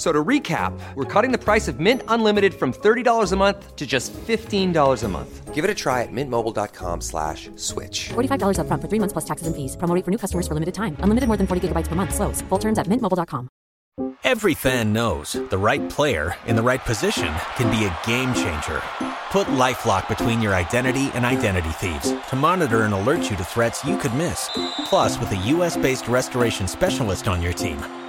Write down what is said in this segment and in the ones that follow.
So to recap, we're cutting the price of Mint Unlimited from $30 a month to just $15 a month. Give it a try at mintmobile.com slash switch. $45 up front for three months plus taxes and fees. Promo rate for new customers for limited time. Unlimited more than 40 gigabytes per month. Slows. Full terms at mintmobile.com. Every fan knows the right player in the right position can be a game changer. Put LifeLock between your identity and identity thieves to monitor and alert you to threats you could miss. Plus, with a U.S.-based restoration specialist on your team,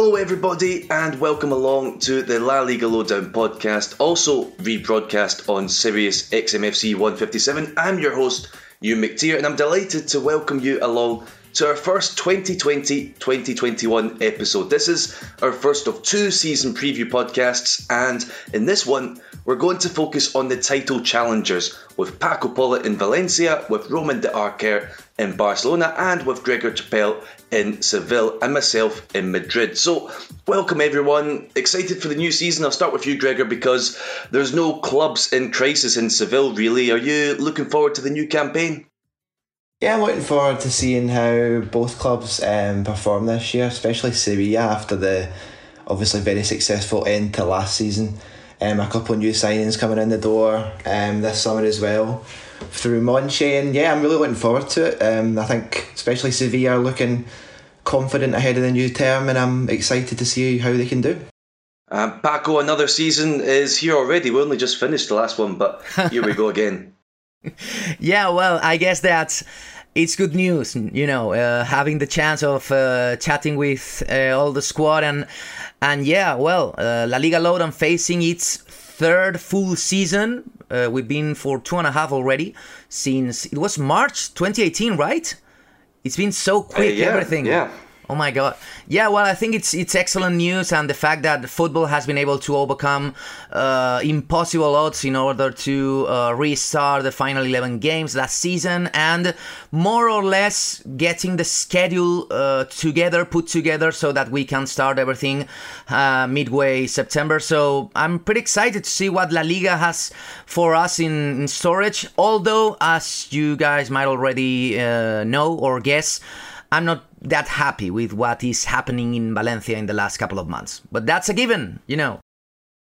Hello, everybody, and welcome along to the La Liga Lowdown podcast, also rebroadcast on Sirius XMFC 157. I'm your host, Euan McTear, and I'm delighted to welcome you along to our first 2020 2021 episode. This is our first of two season preview podcasts, and in this one, we're going to focus on the title challengers with Paco Polit in Valencia, with Roman de Arquer in Barcelona, and with Gregor Chappelle in Seville, and myself in Madrid. So, welcome everyone. Excited for the new season. I'll start with you, Gregor, because there's no clubs in crisis in Seville, really. Are you looking forward to the new campaign? Yeah, I'm looking forward to seeing how both clubs um, perform this year, especially Sevilla after the obviously very successful end to last season. Um, a couple of new signings coming in the door um, this summer as well through Monchi, and yeah, I'm really looking forward to it. Um, I think especially Sevilla are looking confident ahead of the new term, and I'm excited to see how they can do. Um, Paco, another season is here already. We only just finished the last one, but here we go again. Yeah, well, I guess that's it's good news, you know, uh, having the chance of uh, chatting with uh, all the squad and and yeah, well, uh, La Liga Lowdown facing its third full season. Uh, we've been for two and a half already since it was March 2018, right? It's been so quick, yeah, everything. Yeah. Oh my god. Yeah, well, I think it's it's excellent news, and the fact that football has been able to overcome uh, impossible odds in order to uh, restart the final 11 games last season, and more or less getting the schedule uh, together, put together, so that we can start everything uh, midway September. So I'm pretty excited to see what La Liga has for us in, in storage. Although, as you guys might already uh, know or guess. I'm not that happy with what is happening in Valencia in the last couple of months. But that's a given, you know.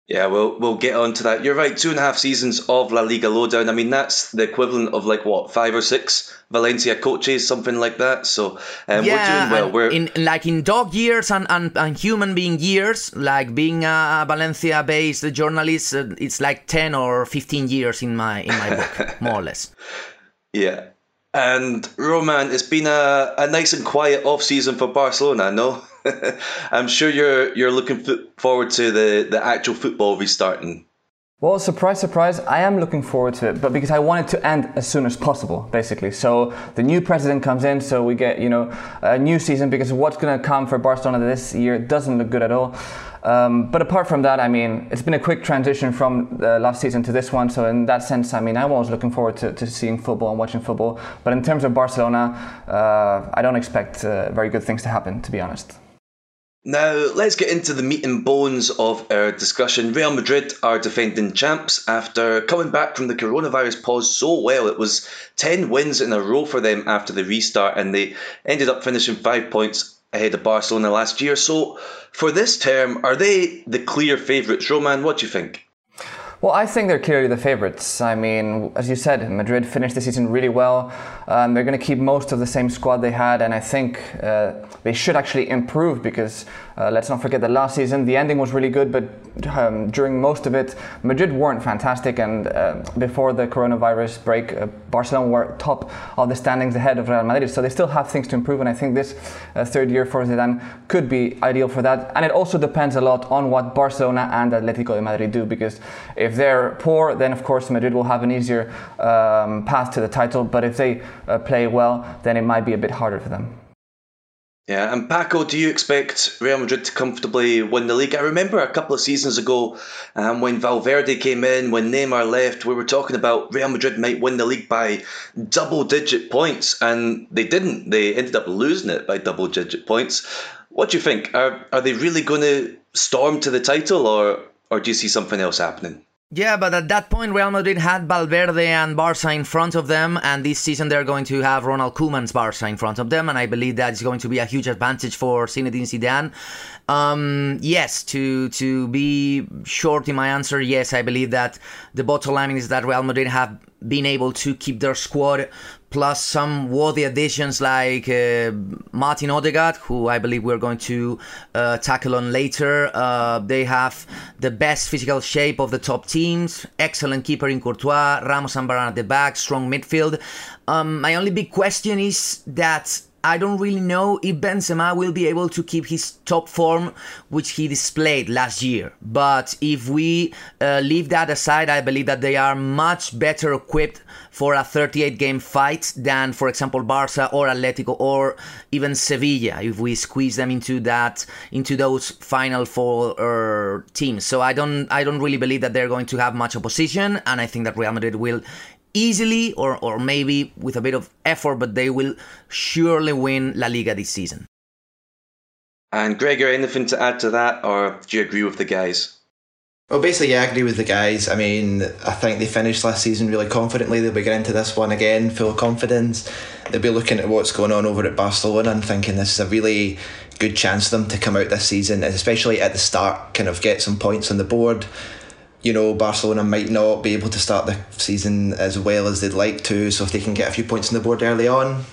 Yeah, we'll we'll get on to that. You're right, two and a half seasons of La Liga Lowdown. I mean, that's the equivalent of like what five or six Valencia coaches, something like that. So um, yeah, we're doing well. We're in like in dog years and, and, and human being years, like being a Valencia-based journalist, uh, it's like ten or fifteen years in my in my book, more or less. Yeah, and Roman, it's been a, a nice and quiet off season for Barcelona. No, I'm sure you're you're looking forward to the, the actual football restarting. Well, surprise, surprise, I am looking forward to it, but because I want it to end as soon as possible, basically. So the new president comes in, so we get, you know, a new season because what's going to come for Barcelona this year doesn't look good at all. Um, but apart from that, I mean, it's been a quick transition from uh, last season to this one. So in that sense, I mean, I'm always looking forward to, to seeing football and watching football. But in terms of Barcelona, uh, I don't expect uh, very good things to happen, to be honest. Now, let's get into the meat and bones of our discussion. Real Madrid are defending champs after coming back from the coronavirus pause so well. It was 10 wins in a row for them after the restart, and they ended up finishing five points ahead of Barcelona last year. So, for this term, are they the clear favourites? Roman, what do you think? Well, I think they're clearly the favourites. I mean, as you said, Madrid finished the season really well. Um, they're going to keep most of the same squad they had, and I think uh, they should actually improve because uh, let's not forget that last season the ending was really good, but um, during most of it, Madrid weren't fantastic. And uh, before the coronavirus break, uh, Barcelona were top of the standings ahead of Real Madrid. So they still have things to improve, and I think this uh, third year for Zidane could be ideal for that. And it also depends a lot on what Barcelona and Atletico de Madrid do because if they're poor, then of course Madrid will have an easier um, path to the title. But if they uh, play well, then it might be a bit harder for them. Yeah, and Paco, do you expect Real Madrid to comfortably win the league? I remember a couple of seasons ago um, when Valverde came in, when Neymar left, we were talking about Real Madrid might win the league by double digit points, and they didn't. They ended up losing it by double digit points. What do you think? Are, are they really going to storm to the title, or, or do you see something else happening? Yeah, but at that point, Real Madrid had Valverde and Barca in front of them, and this season they're going to have Ronald Koeman's Barca in front of them, and I believe that is going to be a huge advantage for Zinedine Zidane. Um, yes, to to be short in my answer, yes, I believe that the bottom line is that Real Madrid have been able to keep their squad plus some worthy additions like uh, Martin Odegaard, who I believe we're going to uh, tackle on later. Uh, they have the best physical shape of the top teams, excellent keeper in Courtois, Ramos and Varane at the back, strong midfield. Um, my only big question is that I don't really know if Benzema will be able to keep his top form, which he displayed last year. But if we uh, leave that aside, I believe that they are much better equipped for a 38 game fight than, for example, Barca or Atletico or even Sevilla. If we squeeze them into that, into those final four uh, teams, so I don't, I don't really believe that they're going to have much opposition, and I think that Real Madrid will easily or, or maybe with a bit of effort, but they will surely win La Liga this season. And Gregor, anything to add to that, or do you agree with the guys? Well, basically, yeah, I agree with the guys. I mean, I think they finished last season really confidently. They'll be getting into this one again full of confidence. They'll be looking at what's going on over at Barcelona and thinking this is a really good chance for them to come out this season, especially at the start, kind of get some points on the board you know, Barcelona might not be able to start the season as well as they'd like to. So if they can get a few points on the board early on,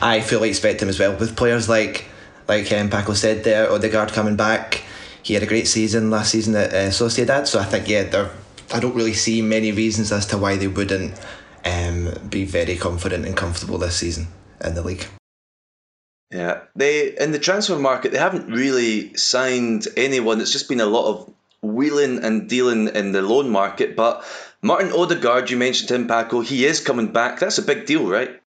I fully expect them as well. With players like like um, Paco said there, Odegaard coming back, he had a great season last season at uh, Sociedad. So I think yeah, I don't really see many reasons as to why they wouldn't um, be very confident and comfortable this season in the league. Yeah, they in the transfer market they haven't really signed anyone. It's just been a lot of wheeling and dealing in the loan market. But Martin Odegaard, you mentioned him, Paco, he is coming back. That's a big deal, right?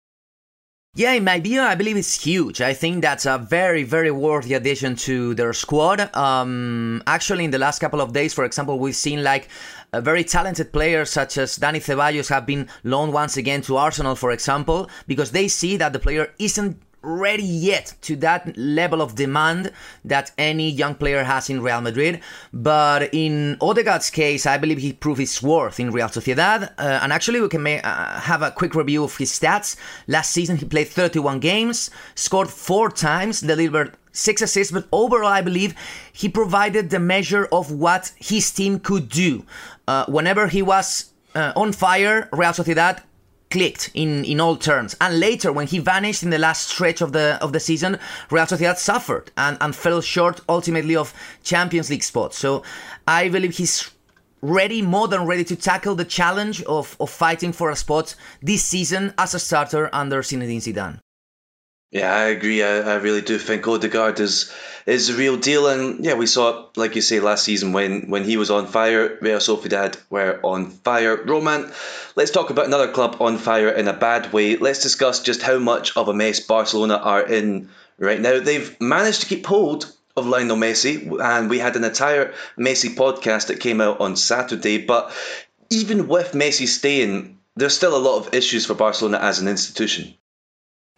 Yeah, in my view, I believe it's huge. I think that's a very, very worthy addition to their squad. Um, actually, in the last couple of days, for example, we've seen like a very talented players such as Dani Ceballos have been loaned once again to Arsenal, for example, because they see that the player isn't ready yet to that level of demand that any young player has in Real Madrid. But in Odegaard's case, I believe he proved his worth in Real Sociedad. Uh, and actually, we can uh, have a quick review of his stats. Last season, he played 31 games, scored four times, delivered six assists, but overall, I believe he provided the measure of what his team could do. Uh, whenever he was uh, on fire, Real Sociedad clicked in, in all terms. And later, when he vanished in the last stretch of the of the season, Real Sociedad suffered and, and fell short ultimately of Champions League spots. So I believe he's ready, more than ready to tackle the challenge of, of fighting for a spot this season as a starter under Zinedine Zidane. Yeah, I agree. I, I really do think Odegaard is is the real deal, and yeah, we saw like you say, last season when when he was on fire. Real Sociedad were on fire. Roman, let's talk about another club on fire in a bad way. Let's discuss just how much of a mess Barcelona are in right now. They've managed to keep hold of Lionel Messi, and we had an entire Messi podcast that came out on Saturday. But even with Messi staying, there's still a lot of issues for Barcelona as an institution.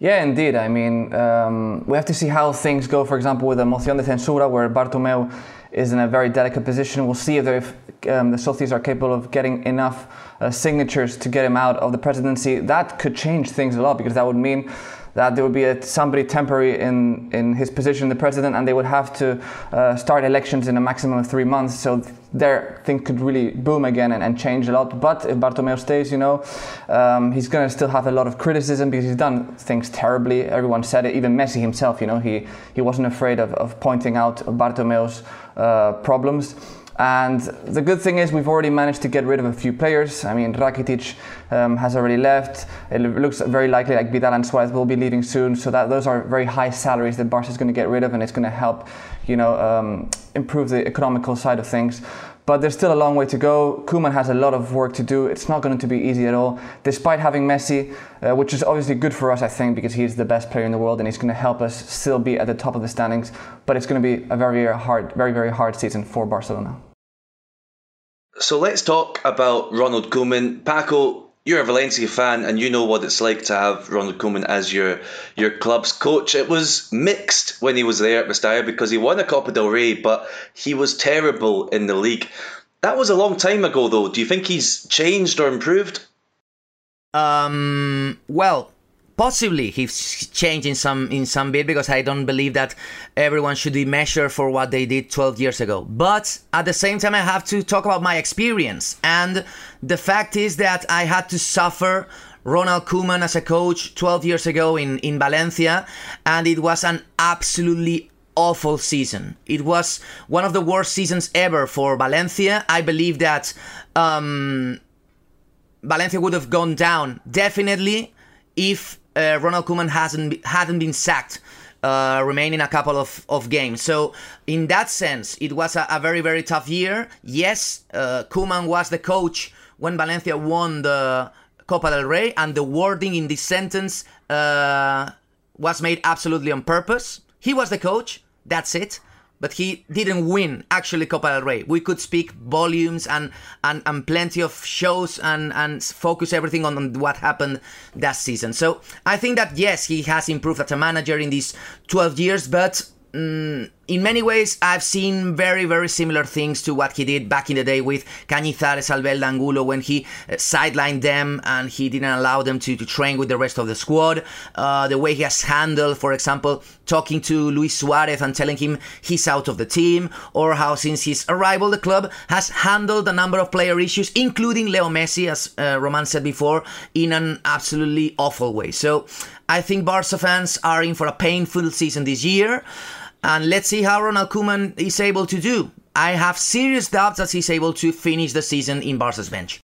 Yeah, indeed. I mean, um, we have to see how things go. For example, with the moción de censura, where Bartomeu is in a very delicate position. We'll see if, if um, the Socios are capable of getting enough uh, signatures to get him out of the presidency. That could change things a lot because that would mean that there would be a, somebody temporary in, in his position, the president, and they would have to uh, start elections in a maximum of three months. So their thing could really boom again and, and change a lot. But if Bartomeu stays, you know, um, he's going to still have a lot of criticism because he's done things terribly. Everyone said it, even Messi himself, you know, he, he wasn't afraid of, of pointing out Bartomeu's uh, problems. And the good thing is we've already managed to get rid of a few players. I mean, Rakitic um, has already left. It looks very likely like Vidal and Suarez will be leaving soon. So that those are very high salaries that Barca is going to get rid of, and it's going to help, you know, um, improve the economical side of things. But there's still a long way to go. Koeman has a lot of work to do. It's not going to be easy at all, despite having Messi, uh, which is obviously good for us, I think, because he's the best player in the world and he's going to help us still be at the top of the standings. But it's going to be a very, very hard, very, very hard season for Barcelona. So let's talk about Ronald Koeman. Paco, you're a Valencia fan and you know what it's like to have Ronald Koeman as your your club's coach. It was mixed when he was there at Mestalla because he won a Copa del Rey, but he was terrible in the league. That was a long time ago, though. Do you think he's changed or improved? Um. Well, possibly he's changed in some in some bit because I don't believe that everyone should be measured for what they did 12 years ago. But at the same time, I have to talk about my experience, and the fact is that I had to suffer Ronald Koeman as a coach 12 years ago in in Valencia, and it was an absolutely awful season. It was one of the worst seasons ever for Valencia. I believe that um, Valencia would have gone down definitely if uh, Ronald Koeman hasn't hadn't been sacked. Uh, remaining a couple of, of games. So, in that sense, it was a, a very, very tough year. Yes, uh, Koeman was the coach when Valencia won the Copa del Rey, and the wording in this sentence uh, was made absolutely on purpose. He was the coach, that's it but he didn't win actually Copa del Rey. We could speak volumes and and, and plenty of shows and and focus everything on, on what happened that season. So I think that yes, he has improved as a manager in these 12 years, but mm, in many ways, I've seen very, very similar things to what he did back in the day with Cañizares, Albelda, Angulo when he uh, sidelined them and he didn't allow them to, to train with the rest of the squad. Uh, the way he has handled, for example, talking to Luis Suarez and telling him he's out of the team, or how since his arrival, the club has handled a number of player issues, including Leo Messi, as uh, Roman said before, in an absolutely awful way. So I think Barca fans are in for a painful season this year. And let's see how Ronald Koeman is able to do. I have serious doubts that he's able to finish the season in Barca's bench.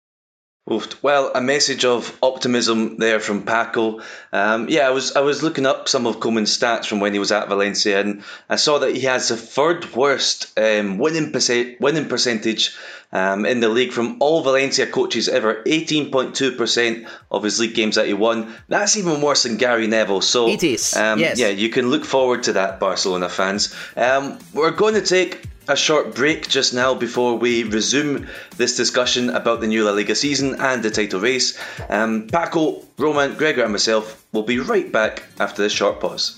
Oof. Well, a message of optimism there from Paco. Um, yeah, I was I was looking up some of Koeman's stats from when he was at Valencia, and I saw that he has the third worst um, winning percent, winning percentage um, in the league from all Valencia coaches ever. Eighteen point two percent of his league games that he won. That's even worse than Gary Neville. So it is. Um, yes. Yeah, you can look forward to that, Barcelona fans. Um, we're going to take a short break just now before we resume this discussion about the new La Liga season and the title race. Um, Paco, Roman, Gregor, and myself will be right back after this short pause.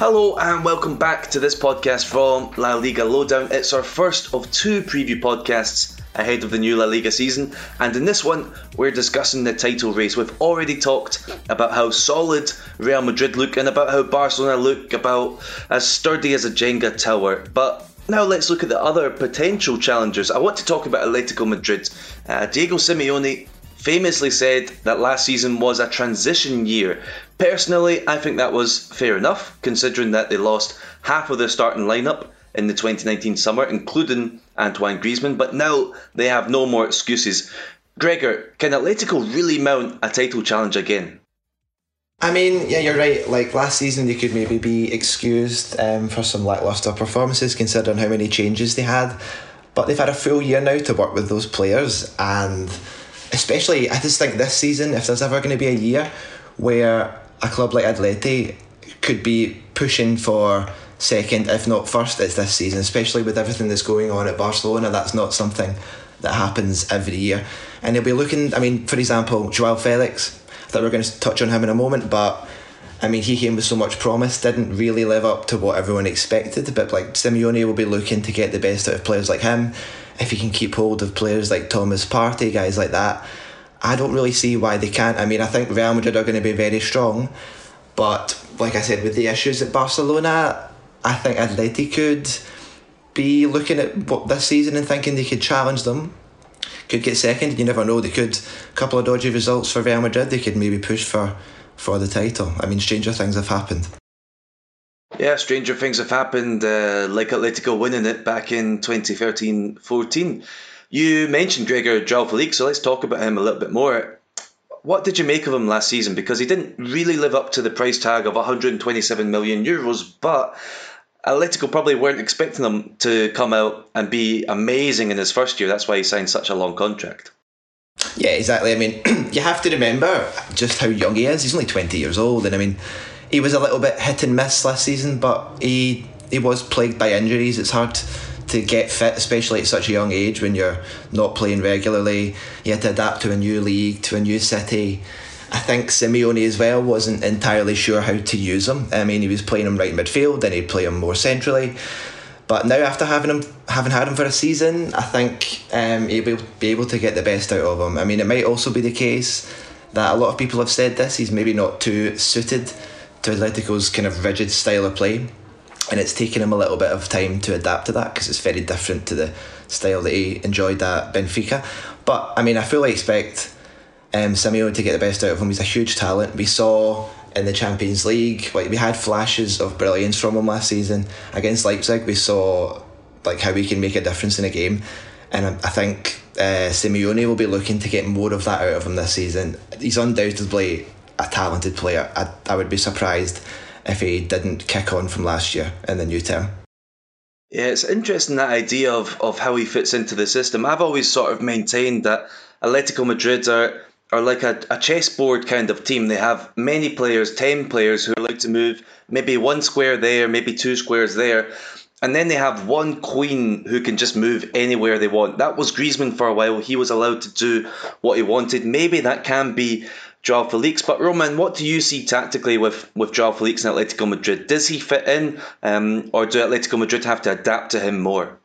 Hello and welcome back to this podcast from La Liga Lowdown. It's our first of two preview podcasts ahead of the new La Liga season, and in this one, we're discussing the title race. We've already talked about how solid Real Madrid look and about how Barcelona look, about as sturdy as a Jenga tower. But now let's look at the other potential challengers. I want to talk about Atletico Madrid. Uh, Diego Simeone famously said that last season was a transition year. Personally, I think that was fair enough, considering that they lost half of their starting lineup in the 2019 summer, including Antoine Griezmann, but now they have no more excuses. Gregor, can Atletico really mount a title challenge again? I mean, yeah, you're right. Like last season, they could maybe be excused um, for some lacklustre performances, considering how many changes they had. But they've had a full year now to work with those players, and especially, I just think this season, if there's ever going to be a year where a club like Atleti could be pushing for second, if not first, it's this season, especially with everything that's going on at Barcelona. That's not something that happens every year. And they'll be looking, I mean, for example, Joao Felix, I thought we are going to touch on him in a moment, but I mean, he came with so much promise, didn't really live up to what everyone expected. But like Simeone will be looking to get the best out of players like him. If he can keep hold of players like Thomas Partey, guys like that, I don't really see why they can't. I mean, I think Real Madrid are going to be very strong, but like I said, with the issues at Barcelona, I think Atleti could be looking at what this season and thinking they could challenge them. Could get second. You never know. They could. A couple of dodgy results for Real Madrid. They could maybe push for for the title. I mean, stranger things have happened. Yeah, stranger things have happened, uh, like Atletico winning it back in 2013 14. You mentioned Gregor Felix, so let's talk about him a little bit more. What did you make of him last season? Because he didn't really live up to the price tag of 127 million euros, but Atletico probably weren't expecting him to come out and be amazing in his first year. That's why he signed such a long contract. Yeah, exactly. I mean, you have to remember just how young he is. He's only 20 years old, and I mean, he was a little bit hit and miss last season, but he he was plagued by injuries. It's hard to get fit, especially at such a young age when you're not playing regularly. You had to adapt to a new league, to a new city. I think Simeone as well wasn't entirely sure how to use him. I mean, he was playing him right in midfield, then he'd play him more centrally. But now, after having him, having had him for a season, I think um, he'll be able to get the best out of him. I mean, it might also be the case that a lot of people have said this. He's maybe not too suited to Atletico's kind of rigid style of play and it's taken him a little bit of time to adapt to that because it's very different to the style that he enjoyed at Benfica. But I mean, I fully expect um, Simeone to get the best out of him. He's a huge talent. We saw in the Champions League, like we had flashes of brilliance from him last season against Leipzig. We saw like how he can make a difference in a game, and I, I think uh, Simeone will be looking to get more of that out of him this season. He's undoubtedly a talented player. I, I would be surprised if he didn't kick on from last year in the new term. Yeah, it's interesting that idea of, of how he fits into the system. I've always sort of maintained that Atletico Madrid are are like a, a chessboard kind of team. They have many players, 10 players who are like to move maybe one square there, maybe two squares there. And then they have one queen who can just move anywhere they want. That was Griezmann for a while. He was allowed to do what he wanted. Maybe that can be Joao Felix. But Roman, what do you see tactically with with Joao Felix and Atletico Madrid? Does he fit in, um, or do Atletico Madrid have to adapt to him more?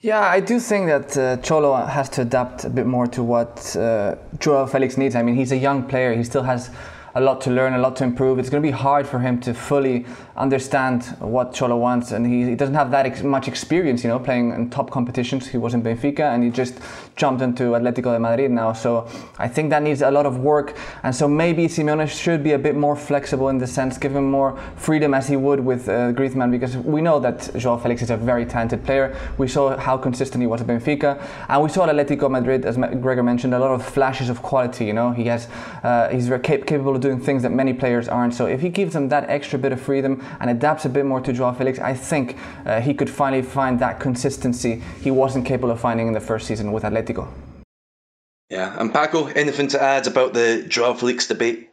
Yeah, I do think that uh, Cholo has to adapt a bit more to what uh, Joao Felix needs. I mean, he's a young player. He still has a lot to learn, a lot to improve. It's going to be hard for him to fully understand what Cholo wants, and he, he doesn't have that ex- much experience, you know, playing in top competitions. He was in Benfica, and he just jumped into Atletico de Madrid now. So I think that needs a lot of work, and so maybe Simeone should be a bit more flexible in the sense, give him more freedom as he would with uh, Griezmann, because we know that Joao Felix is a very talented player. We saw how consistent he was at Benfica, and we saw at Atletico Madrid, as Gregor mentioned, a lot of flashes of quality. You know, he has uh, he's capable of doing things that many players aren't. So if he gives them that extra bit of freedom and adapts a bit more to Joao Felix, I think uh, he could finally find that consistency he wasn't capable of finding in the first season with Atletico. Yeah, and Paco, anything to add about the Joao Felix debate?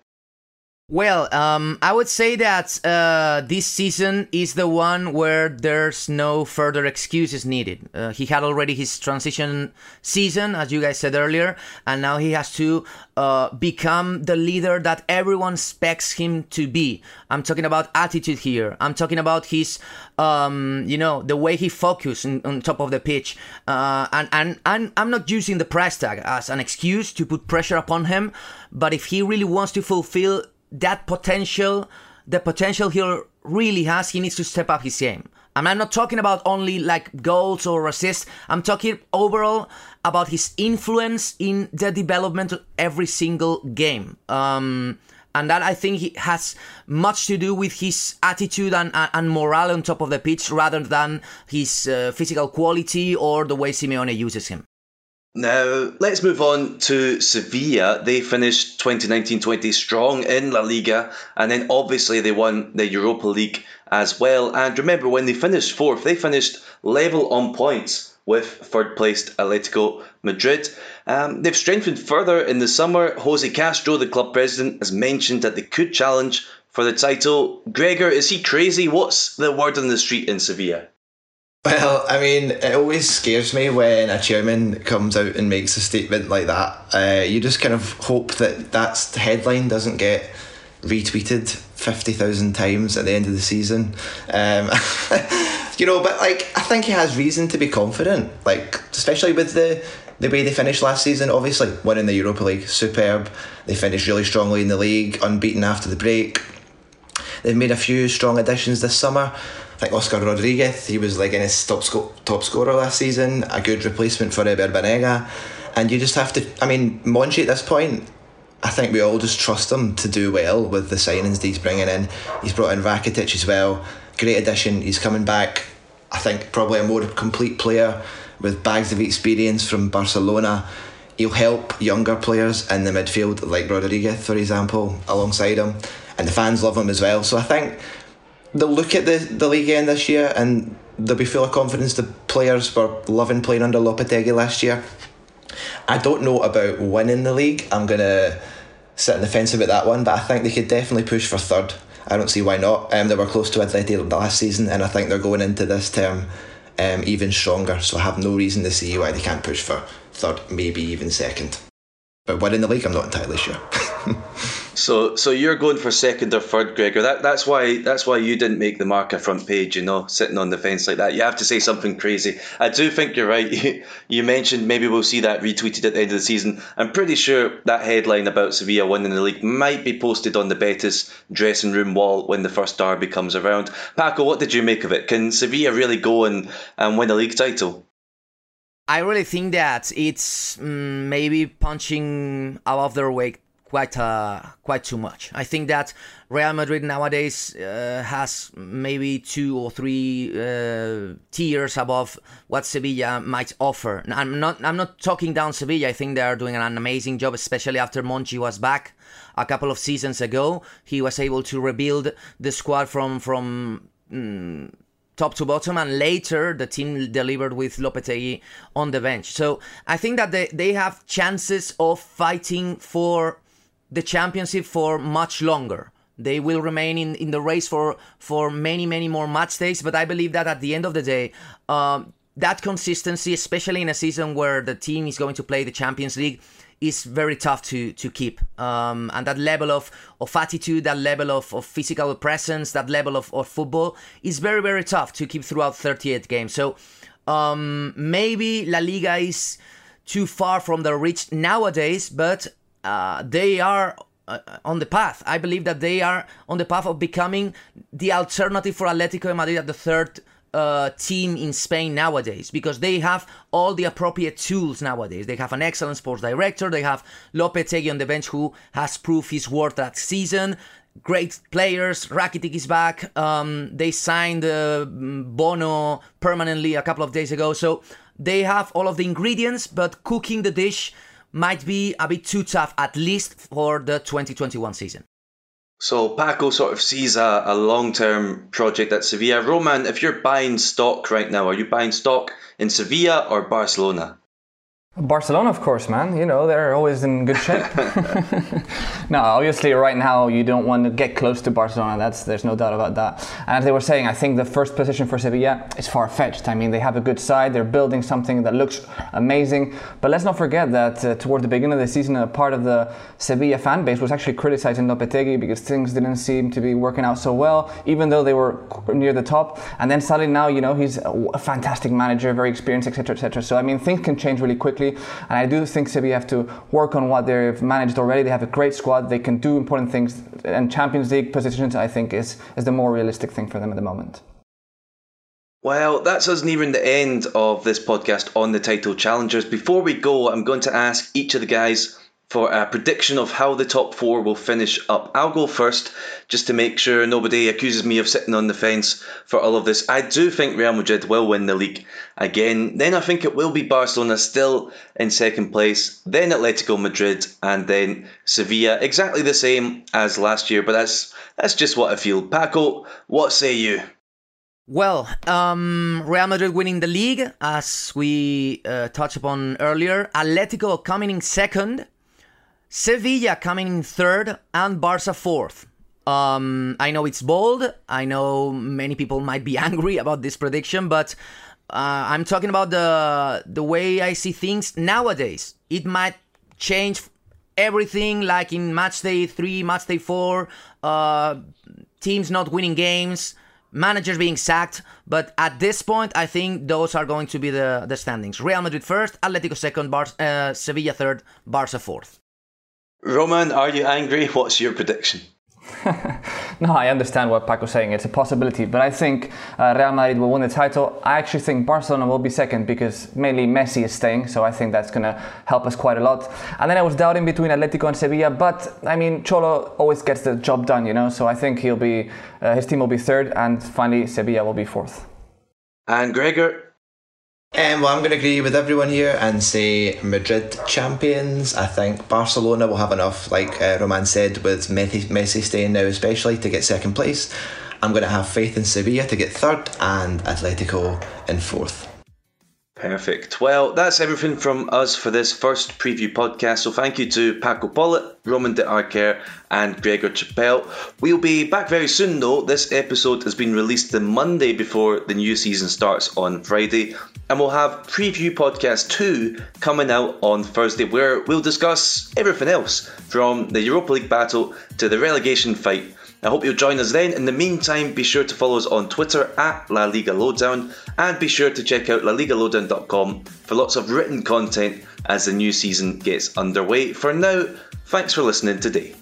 Well, um, I would say that uh, this season is the one where there's no further excuses needed. Uh, he had already his transition season, as you guys said earlier, and now he has to uh, become the leader that everyone expects him to be. I'm talking about attitude here. I'm talking about his, um, you know, the way he focuses on, top of the pitch. Uh, and, and, and I'm not using the price tag as an excuse to put pressure upon him, but if he really wants to fulfill that potential, the potential he really has, he needs to step up his game. And I'm not talking about only like goals or assists. I'm talking overall about his influence in the development of every single game. Um, and that I think he has much to do with his attitude and, and morale on top of the pitch rather than his uh, physical quality or the way Simeone uses him. Now, let's move on to Sevilla. They finished 2019 20 strong in La Liga, and then obviously they won the Europa League as well. And remember, when they finished fourth, they finished level on points with third placed Atletico Madrid. Um, they've strengthened further in the summer. Jose Castro, the club president, has mentioned that they could challenge for the title. Gregor, is he crazy? What's the word on the street in Sevilla? Well, I mean, it always scares me when a chairman comes out and makes a statement like that. Uh, you just kind of hope that that headline doesn't get retweeted 50,000 times at the end of the season. Um, you know, but like, I think he has reason to be confident, like, especially with the, the way they finished last season. Obviously, winning the Europa League, superb. They finished really strongly in the league, unbeaten after the break. They've made a few strong additions this summer think Oscar Rodriguez, he was like in his top sco- top scorer last season, a good replacement for Ever Banega. And you just have to, I mean, Monchi at this point, I think we all just trust him to do well with the signings he's bringing in. He's brought in Rakitic as well. Great addition. He's coming back, I think, probably a more complete player with bags of experience from Barcelona. He'll help younger players in the midfield, like Rodriguez, for example, alongside him. And the fans love him as well. So I think they'll look at the, the league end this year and they'll be full of confidence. The players were loving playing under Lopetegui last year. I don't know about winning the league. I'm going to sit on the fence about that one, but I think they could definitely push for third. I don't see why not. Um, they were close to Atleti last season, and I think they're going into this term um, even stronger. So I have no reason to see why they can't push for third, maybe even second. But winning the league, I'm not entirely sure. So, so you're going for second or third, Gregor. That that's why that's why you didn't make the Marca front page. You know, sitting on the fence like that. You have to say something crazy. I do think you're right. You, you mentioned maybe we'll see that retweeted at the end of the season. I'm pretty sure that headline about Sevilla winning the league might be posted on the Betis dressing room wall when the first derby comes around. Paco, what did you make of it? Can Sevilla really go and, and win a league title? I really think that it's mm, maybe punching above their weight quite uh, quite too much. I think that Real Madrid nowadays uh, has maybe two or three uh, tiers above what Sevilla might offer. I'm not I'm not talking down Sevilla. I think they are doing an amazing job, especially after Monchi was back a couple of seasons ago. He was able to rebuild the squad from from. Mm, top to bottom, and later the team delivered with Lopetegui on the bench. So I think that they, they have chances of fighting for the championship for much longer. They will remain in, in the race for, for many, many more match days. But I believe that at the end of the day, um, that consistency, especially in a season where the team is going to play the Champions League, is very tough to to keep. Um, and that level of, of attitude, that level of, of physical presence, that level of, of football is very, very tough to keep throughout 38 games. So um, maybe La Liga is too far from the reach nowadays, but uh, they are uh, on the path. I believe that they are on the path of becoming the alternative for Atletico Madrid at the third uh, team in Spain nowadays because they have all the appropriate tools nowadays. They have an excellent sports director. They have Lopetegui on the bench who has proved his worth that season. Great players. Rakitic is back. Um, they signed uh, Bono permanently a couple of days ago. So they have all of the ingredients, but cooking the dish might be a bit too tough, at least for the 2021 season. So Paco sort of sees a, a long-term project at Sevilla. Roman, if you're buying stock right now, are you buying stock in Sevilla or Barcelona? Barcelona, of course, man. You know, they're always in good shape. no, obviously, right now you don't want to get close to Barcelona. That's there's no doubt about that. And as they were saying, I think the first position for Sevilla is far fetched. I mean, they have a good side. They're building something that looks amazing. But let's not forget that uh, toward the beginning of the season, a part of the Sevilla fan base was actually criticizing Lopetegui because things didn't seem to be working out so well, even though they were near the top. And then suddenly now, you know, he's a fantastic manager, very experienced, etc., etc. So I mean, things can change really quickly quickly. And I do think Sevilla have to work on what they've managed already. They have a great squad. They can do important things. And Champions League positions, I think, is, is the more realistic thing for them at the moment. Well, that's us nearing the end of this podcast on the title challengers. Before we go, I'm going to ask each of the guys for a prediction of how the top four will finish up. I'll go first, just to make sure nobody accuses me of sitting on the fence for all of this. I do think Real Madrid will win the league again. Then I think it will be Barcelona still in second place, then Atletico Madrid, and then Sevilla. Exactly the same as last year, but that's that's just what I feel. Paco, what say you? Well, um, Real Madrid winning the league, as we uh, touched upon earlier. Atletico coming in second. Sevilla coming in third and Barca fourth. Um, I know it's bold. I know many people might be angry about this prediction, but uh, I'm talking about the the way I see things nowadays. It might change everything, like in match day three, match day four, uh, teams not winning games, managers being sacked. But at this point, I think those are going to be the the standings: Real Madrid first, Atletico second, Bar- uh, Sevilla third, Barca fourth. Roman, are you angry? What's your prediction? no, I understand what Paco's saying. It's a possibility, but I think uh, Real Madrid will win the title. I actually think Barcelona will be second because mainly Messi is staying, so I think that's going to help us quite a lot. And then I was doubting between Atletico and Sevilla, but I mean, Cholo always gets the job done, you know. So I think he'll be uh, his team will be third, and finally Sevilla will be fourth. And Gregor, um, well, I'm going to agree with everyone here and say Madrid champions. I think Barcelona will have enough, like uh, Roman said, with Messi, Messi staying now, especially to get second place. I'm going to have faith in Sevilla to get third and Atletico in fourth. Perfect. Well, that's everything from us for this first preview podcast. So thank you to Paco Polit, Roman de Arquer, and Gregor Chappelle. We'll be back very soon, though. This episode has been released the Monday before the new season starts on Friday. And we'll have preview podcast 2 coming out on Thursday, where we'll discuss everything else from the Europa League battle to the relegation fight I hope you'll join us then. In the meantime, be sure to follow us on Twitter at La Liga Lowdown and be sure to check out laligalowdown.com for lots of written content as the new season gets underway. For now, thanks for listening today.